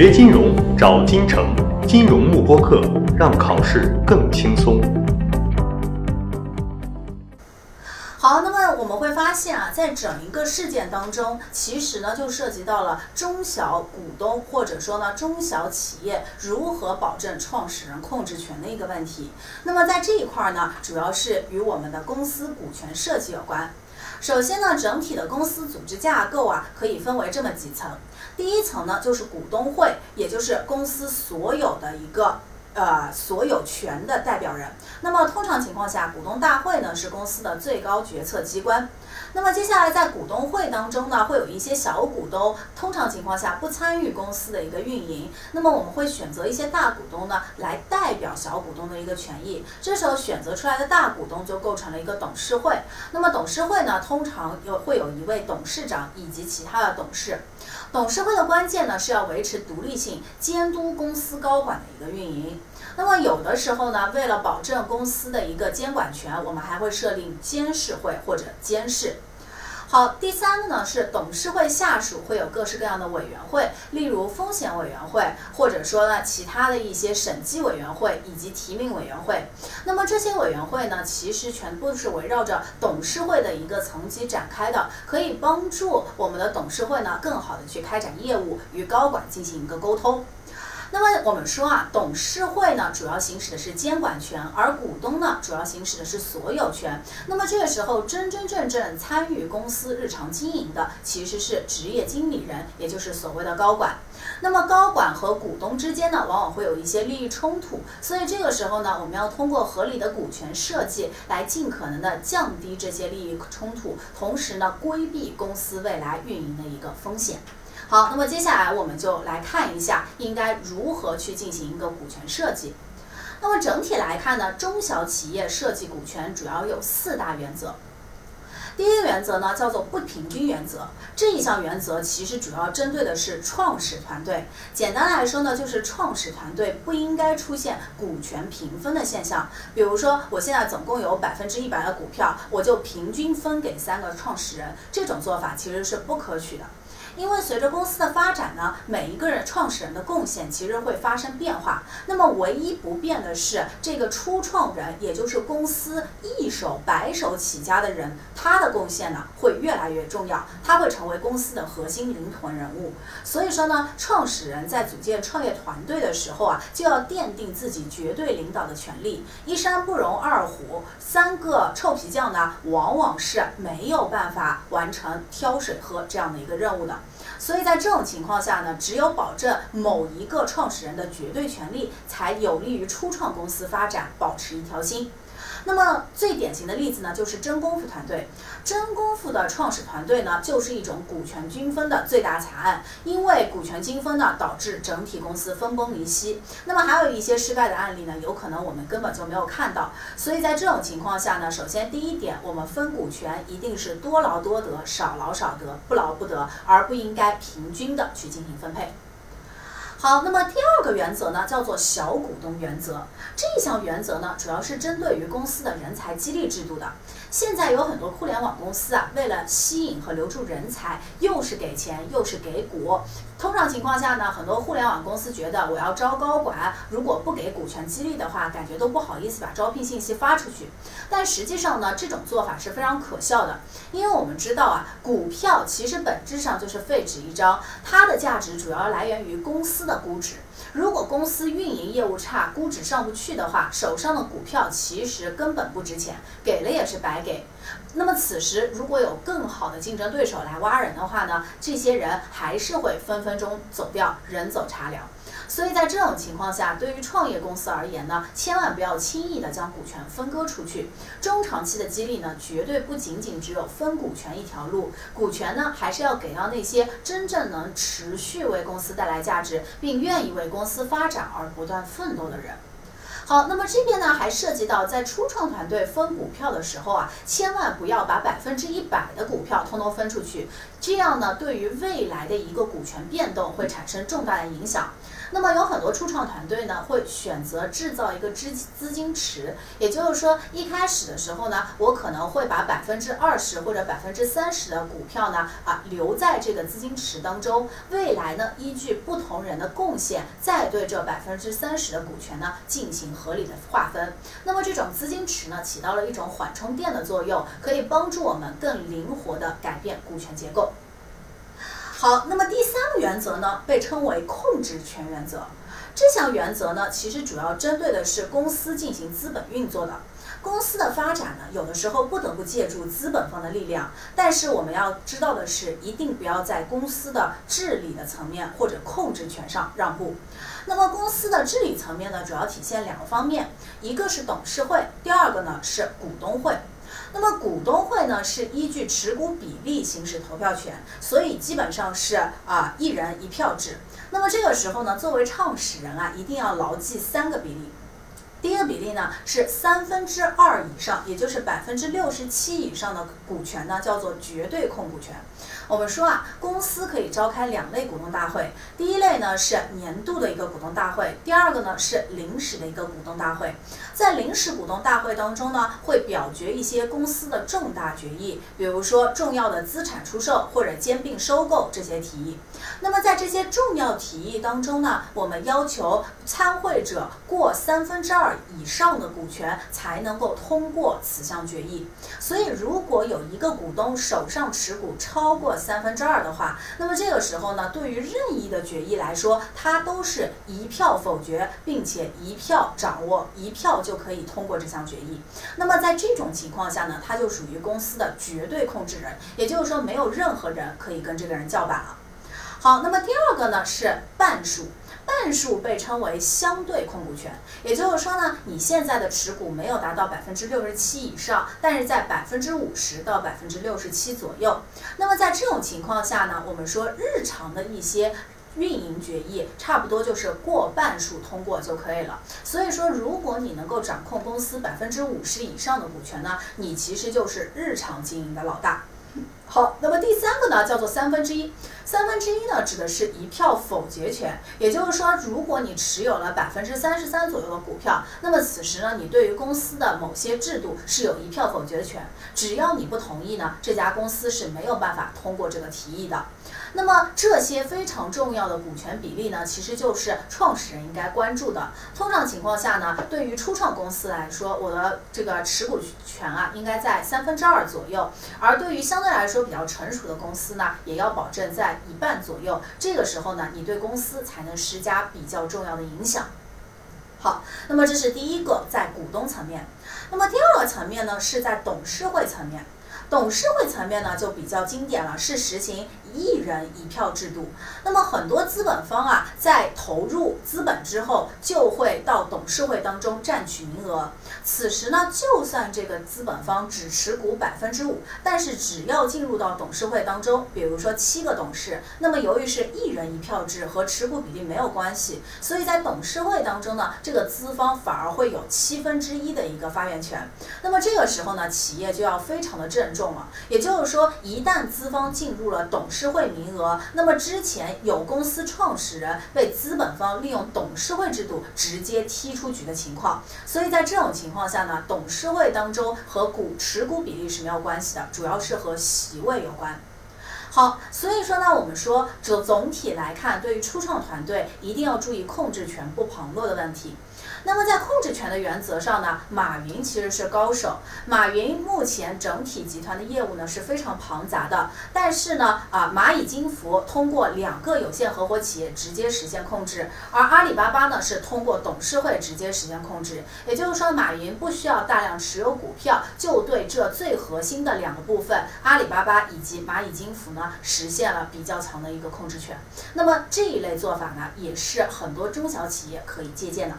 学金融找金城，金融慕播课，让考试更轻松。好，那么我们会发现啊，在整一个事件当中，其实呢就涉及到了中小股东或者说呢中小企业如何保证创始人控制权的一个问题。那么在这一块呢，主要是与我们的公司股权设计有关。首先呢，整体的公司组织架构啊，可以分为这么几层。第一层呢，就是股东会，也就是公司所有的一个。呃，所有权的代表人。那么通常情况下，股东大会呢是公司的最高决策机关。那么接下来在股东会当中呢，会有一些小股东，通常情况下不参与公司的一个运营。那么我们会选择一些大股东呢，来代表小股东的一个权益。这时候选择出来的大股东就构成了一个董事会。那么董事会呢，通常有会有一位董事长以及其他的董事。董事会的关键呢，是要维持独立性，监督公司高管的一个运营。那么有的时候呢，为了保证公司的一个监管权，我们还会设立监事会或者监事。好，第三个呢是董事会下属会有各式各样的委员会，例如风险委员会，或者说呢其他的一些审计委员会以及提名委员会。那么这些委员会呢，其实全部是围绕着董事会的一个层级展开的，可以帮助我们的董事会呢更好的去开展业务，与高管进行一个沟通。那么我们说啊，董事会呢主要行使的是监管权，而股东呢主要行使的是所有权。那么这个时候，真真正正参与公司日常经营的其实是职业经理人，也就是所谓的高管。那么高管和股东之间呢，往往会有一些利益冲突，所以这个时候呢，我们要通过合理的股权设计来尽可能的降低这些利益冲突，同时呢，规避公司未来运营的一个风险。好，那么接下来我们就来看一下应该如何去进行一个股权设计。那么整体来看呢，中小企业设计股权主要有四大原则。第一个原则呢叫做不平均原则，这一项原则其实主要针对的是创始团队。简单来说呢，就是创始团队不应该出现股权平分的现象。比如说，我现在总共有百分之一百的股票，我就平均分给三个创始人，这种做法其实是不可取的。因为随着公司的发展呢，每一个人创始人的贡献其实会发生变化。那么唯一不变的是，这个初创人，也就是公司一手白手起家的人，他的贡献呢会越来越重要，他会成为公司的核心灵魂人物。所以说呢，创始人在组建创业团队的时候啊，就要奠定自己绝对领导的权利。一山不容二虎，三个臭皮匠呢，往往是没有办法完成挑水喝这样的一个任务的。所以在这种情况下呢，只有保证某一个创始人的绝对权利，才有利于初创公司发展，保持一条心。那么最典型的例子呢，就是真功夫团队。真功夫的创始团队呢，就是一种股权均分的最大惨案。因为股权均分呢，导致整体公司分崩离析。那么还有一些失败的案例呢，有可能我们根本就没有看到。所以在这种情况下呢，首先第一点，我们分股权一定是多劳多得，少劳少得，不劳不得，而不应该平均的去进行分配。好，那么第二个原则呢，叫做小股东原则。这一项原则呢，主要是针对于公司的人才激励制度的。现在有很多互联网公司啊，为了吸引和留住人才，又是给钱又是给股。通常情况下呢，很多互联网公司觉得我要招高管，如果不给股权激励的话，感觉都不好意思把招聘信息发出去。但实际上呢，这种做法是非常可笑的，因为我们知道啊，股票其实本质上就是废纸一张，它的价值主要来源于公司的估值。如果公司运营业务差，估值上不去的话，手上的股票其实根本不值钱，给了也是白给。那么此时如果有更好的竞争对手来挖人的话呢，这些人还是会分分钟走掉，人走茶凉。所以在这种情况下，对于创业公司而言呢，千万不要轻易的将股权分割出去。中长期的激励呢，绝对不仅仅只有分股权一条路，股权呢还是要给到那些真正能持续为公司带来价值，并愿意为公司发展而不断奋斗的人。好，那么这边呢还涉及到在初创团队分股票的时候啊，千万不要把百分之一百的股票通通分出去，这样呢对于未来的一个股权变动会产生重大的影响。那么有很多初创团队呢，会选择制造一个资资金池，也就是说，一开始的时候呢，我可能会把百分之二十或者百分之三十的股票呢，啊留在这个资金池当中，未来呢，依据不同人的贡献，再对这百分之三十的股权呢进行合理的划分。那么这种资金池呢，起到了一种缓冲垫的作用，可以帮助我们更灵活的改变股权结构。好，那么第三个原则呢，被称为控制权原则。这项原则呢，其实主要针对的是公司进行资本运作的。公司的发展呢，有的时候不得不借助资本方的力量，但是我们要知道的是，一定不要在公司的治理的层面或者控制权上让步。那么公司的治理层面呢，主要体现两个方面，一个是董事会，第二个呢是股东会。那么股东会呢，是依据持股比例行使投票权，所以基本上是啊一人一票制。那么这个时候呢，作为创始人啊，一定要牢记三个比例。第一个比例呢是三分之二以上，也就是百分之六十七以上的股权呢，叫做绝对控股权。我们说啊，公司可以召开两类股东大会，第一类呢是年度的一个股东大会，第二个呢是临时的一个股东大会。在临时股东大会当中呢，会表决一些公司的重大决议，比如说重要的资产出售或者兼并收购这些提议。那么在这些重要提议当中呢，我们要求参会者过三分之二以上的股权才能够通过此项决议。所以，如果有一个股东手上持股超过三分之二的话，那么这个时候呢，对于任意的决议来说，它都是一票否决，并且一票掌握，一票就可以通过这项决议。那么在这种情况下呢，它就属于公司的绝对控制人，也就是说，没有任何人可以跟这个人叫板了。好，那么第二个呢是半数，半数被称为相对控股权，也就是说呢，你现在的持股没有达到百分之六十七以上，但是在百分之五十到百分之六十七左右。那么在这种情况下呢，我们说日常的一些运营决议，差不多就是过半数通过就可以了。所以说，如果你能够掌控公司百分之五十以上的股权呢，你其实就是日常经营的老大。好，那么第三个呢，叫做三分之一。三分之一呢，指的是一票否决权。也就是说，如果你持有了百分之三十三左右的股票，那么此时呢，你对于公司的某些制度是有一票否决权。只要你不同意呢，这家公司是没有办法通过这个提议的。那么这些非常重要的股权比例呢，其实就是创始人应该关注的。通常情况下呢，对于初创公司来说，我的这个持股权啊，应该在三分之二左右；而对于相对来说比较成熟的公司呢，也要保证在一半左右。这个时候呢，你对公司才能施加比较重要的影响。好，那么这是第一个在股东层面。那么第二个层面呢，是在董事会层面。董事会层面呢，就比较经典了，是实行一人一票制度。那么很多资本方啊，在投入资本之后，就会到董事会当中占取名额。此时呢，就算这个资本方只持股百分之五，但是只要进入到董事会当中，比如说七个董事，那么由于是一人一票制，和持股比例没有关系，所以在董事会当中呢，这个资方反而会有七分之一的一个发言权。那么这个时候呢，企业就要非常的郑重。了，也就是说，一旦资方进入了董事事会名额，那么之前有公司创始人被资本方利用董事会制度直接踢出局的情况。所以在这种情况下呢，董事会当中和股持股比例是没有关系的，主要是和席位有关。好，所以说呢，我们说总总体来看，对于初创团队一定要注意控制权不旁落的问题。那么在控制权的原则上呢，马云其实是高手。马云目前整体集团的业务呢是非常庞杂的，但是呢，啊，蚂蚁金服通过两个有限合伙企业直接实现控制，而阿里巴巴呢是通过董事会直接实现控制。也就是说，马云不需要大量持有股票，就对这最核心的两个部分，阿里巴巴以及蚂蚁金服呢，实现了比较强的一个控制权。那么这一类做法呢，也是很多中小企业可以借鉴的。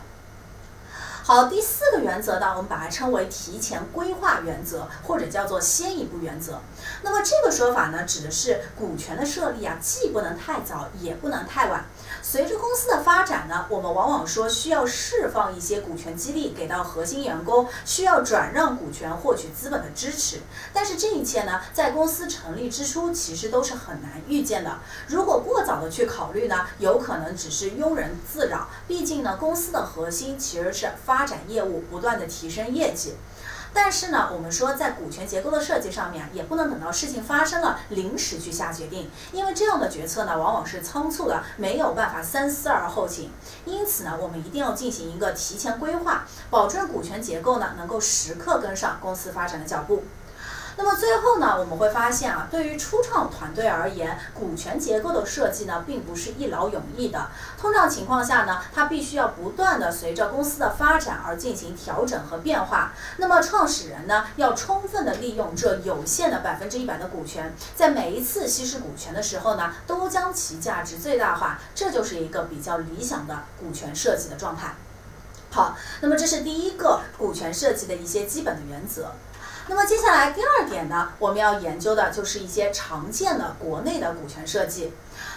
好，第四个原则呢，我们把它称为提前规划原则，或者叫做先一步原则。那么这个说法呢，指的是股权的设立啊，既不能太早，也不能太晚。随着公司的发展呢，我们往往说需要释放一些股权激励给到核心员工，需要转让股权获取资本的支持。但是这一切呢，在公司成立之初，其实都是很难预见的。如果过早的去考虑呢，有可能只是庸人自扰。毕竟呢，公司的核心其实是发发展业务，不断的提升业绩。但是呢，我们说在股权结构的设计上面，也不能等到事情发生了临时去下决定，因为这样的决策呢，往往是仓促的，没有办法三思而后行。因此呢，我们一定要进行一个提前规划，保证股权结构呢能够时刻跟上公司发展的脚步。那么最后呢，我们会发现啊，对于初创团队而言，股权结构的设计呢，并不是一劳永逸的。通常情况下呢，它必须要不断的随着公司的发展而进行调整和变化。那么创始人呢，要充分的利用这有限的百分之一百的股权，在每一次稀释股权的时候呢，都将其价值最大化。这就是一个比较理想的股权设计的状态。好，那么这是第一个股权设计的一些基本的原则。那么接下来第二点呢，我们要研究的就是一些常见的国内的股权设计。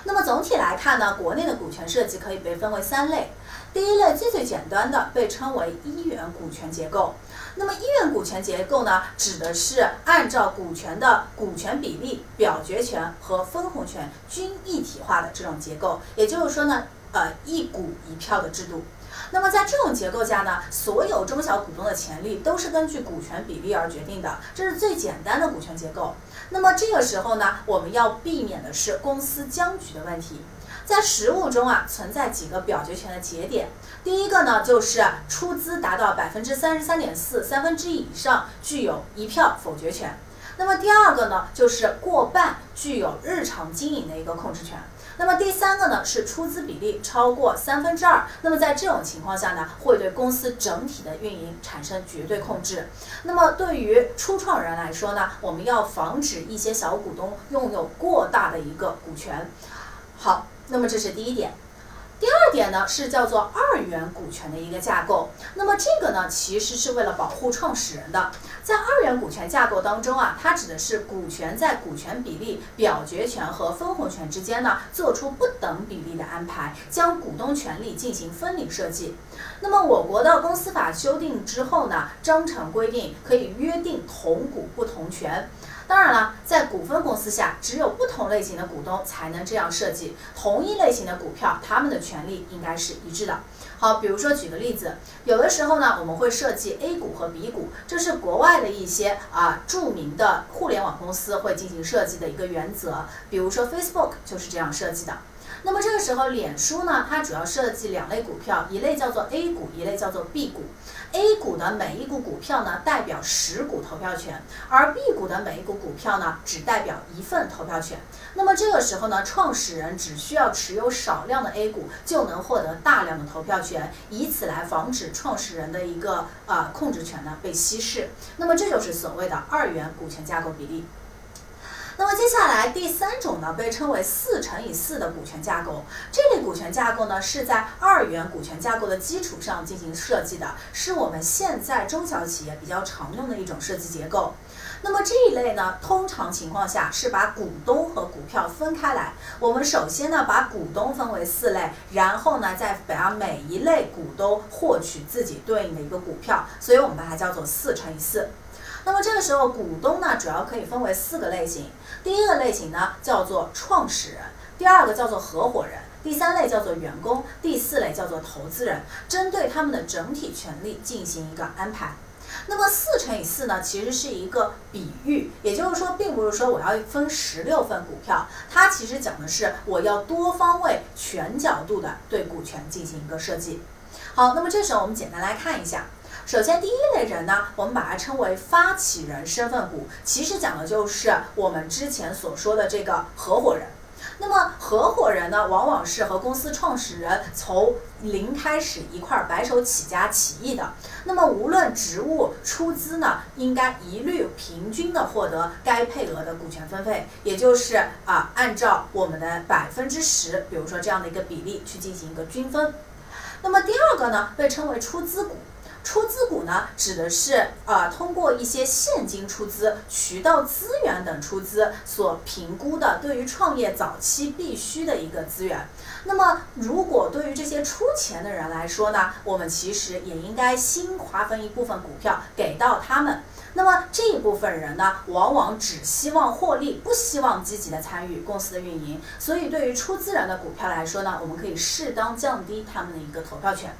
那么总体来看呢，国内的股权设计可以被分为三类。第一类最最简单的被称为一元股权结构。那么一元股权结构呢，指的是按照股权的股权比例、表决权和分红权均一体化的这种结构。也就是说呢，呃，一股一票的制度。那么在这种结构下呢，所有中小股东的权利都是根据股权比例而决定的，这是最简单的股权结构。那么这个时候呢，我们要避免的是公司僵局的问题。在实务中啊，存在几个表决权的节点。第一个呢，就是出资达到百分之三十三点四，三分之一以上具有一票否决权。那么第二个呢，就是过半具有日常经营的一个控制权。那么第三个呢是出资比例超过三分之二，那么在这种情况下呢，会对公司整体的运营产生绝对控制。那么对于初创人来说呢，我们要防止一些小股东拥有过大的一个股权。好，那么这是第一点。第二点呢是叫做二元股权的一个架构，那么这个呢其实是为了保护创始人的。在二元股权架构当中啊，它指的是股权在股权比例、表决权和分红权之间呢做出不等比例的安排，将股东权利进行分离设计。那么我国的公司法修订之后呢，章程规定可以约定同股不同权。当然了，在股份公司下，只有不同类型的股东才能这样设计。同一类型的股票，他们的权利应该是一致的。好，比如说举个例子，有的时候呢，我们会设计 A 股和 B 股，这是国外的一些啊著名的互联网公司会进行设计的一个原则。比如说 Facebook 就是这样设计的。那么这个时候，脸书呢，它主要设计两类股票，一类叫做 A 股，一类叫做 B 股。A 股的每一股股票呢，代表十股投票权，而 B 股的每一股股票呢，只代表一份投票权。那么这个时候呢，创始人只需要持有少量的 A 股，就能获得大量的投票权，以此来防止创始人的一个呃控制权呢被稀释。那么这就是所谓的二元股权架构比例。那么接下来第三种呢，被称为四乘以四的股权架构。这类股权架构呢，是在二元股权架构的基础上进行设计的，是我们现在中小企业比较常用的一种设计结构。那么这一类呢，通常情况下是把股东和股票分开来。我们首先呢，把股东分为四类，然后呢，再把每一类股东获取自己对应的一个股票，所以我们把它叫做四乘以四。那么这个时候，股东呢，主要可以分为四个类型。第一个类型呢叫做创始人，第二个叫做合伙人，第三类叫做员工，第四类叫做投资人。针对他们的整体权利进行一个安排。那么四乘以四呢，其实是一个比喻，也就是说，并不是说我要分十六份股票，它其实讲的是我要多方位、全角度的对股权进行一个设计。好，那么这时候我们简单来看一下。首先，第一类人呢，我们把它称为发起人身份股，其实讲的就是我们之前所说的这个合伙人。那么，合伙人呢，往往是和公司创始人从零开始一块白手起家起义的。那么，无论职务出资呢，应该一律平均的获得该配额的股权分配，也就是啊，按照我们的百分之十，比如说这样的一个比例去进行一个均分。那么第二个呢，被称为出资股。出资股呢，指的是啊通过一些现金出资、渠道资源等出资所评估的对于创业早期必须的一个资源。那么，如果对于这些出钱的人来说呢，我们其实也应该新划分一部分股票给到他们。那么这一部分人呢，往往只希望获利，不希望积极的参与公司的运营。所以，对于出资人的股票来说呢，我们可以适当降低他们的一个投票权。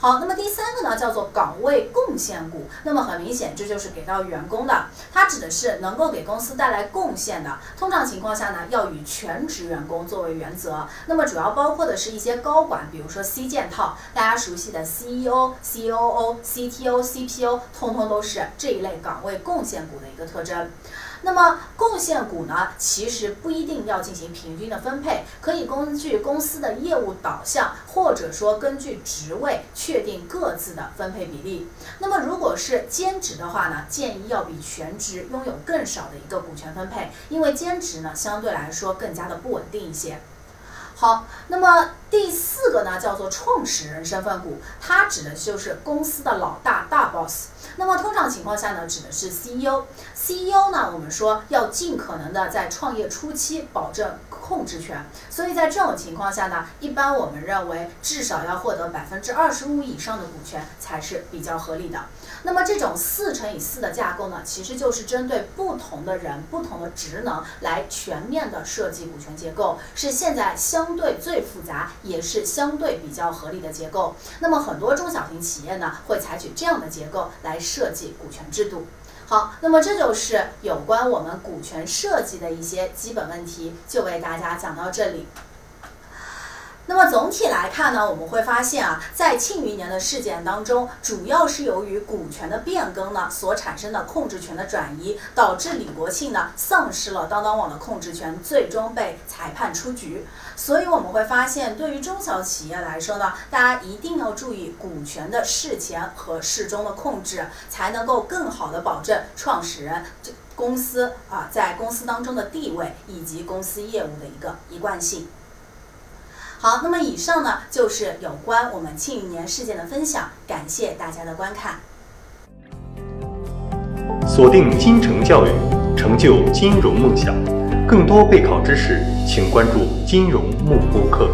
好，那么第三个呢，叫做岗位贡献股。那么很明显，这就是给到员工的，它指的是能够给公司带来贡献的。通常情况下呢，要以全职员工作为原则。那么主要包括的是一些高管，比如说 C 件套，大家熟悉的 CEO、COO、CTO、CPO，通通都是这一类岗位贡献股的一个特征。那么贡献股呢，其实不一定要进行平均的分配，可以根据公司的业务导向，或者说根据职位确定各自的分配比例。那么如果是兼职的话呢，建议要比全职拥有更少的一个股权分配，因为兼职呢相对来说更加的不稳定一些。好，那么第四个呢，叫做创始人身份股，它指的就是公司的老大大 boss。那么通常情况下呢，指的是 CEO。CEO 呢，我们说要尽可能的在创业初期保证控制权，所以在这种情况下呢，一般我们认为至少要获得百分之二十五以上的股权才是比较合理的。那么这种四乘以四的架构呢，其实就是针对不同的人、不同的职能来全面的设计股权结构，是现在相对最复杂，也是相对比较合理的结构。那么很多中小型企业呢，会采取这样的结构来设计股权制度。好，那么这就是有关我们股权设计的一些基本问题，就为大家讲到这里。那么总体来看呢，我们会发现啊，在庆余年的事件当中，主要是由于股权的变更呢所产生的控制权的转移，导致李国庆呢丧失了当当网的控制权，最终被裁判出局。所以我们会发现，对于中小企业来说呢，大家一定要注意股权的事前和事中的控制，才能够更好的保证创始人这公司啊在公司当中的地位以及公司业务的一个一贯性。好，那么以上呢就是有关我们庆余年事件的分享，感谢大家的观看。锁定金城教育，成就金融梦想。更多备考知识，请关注金融幕布课。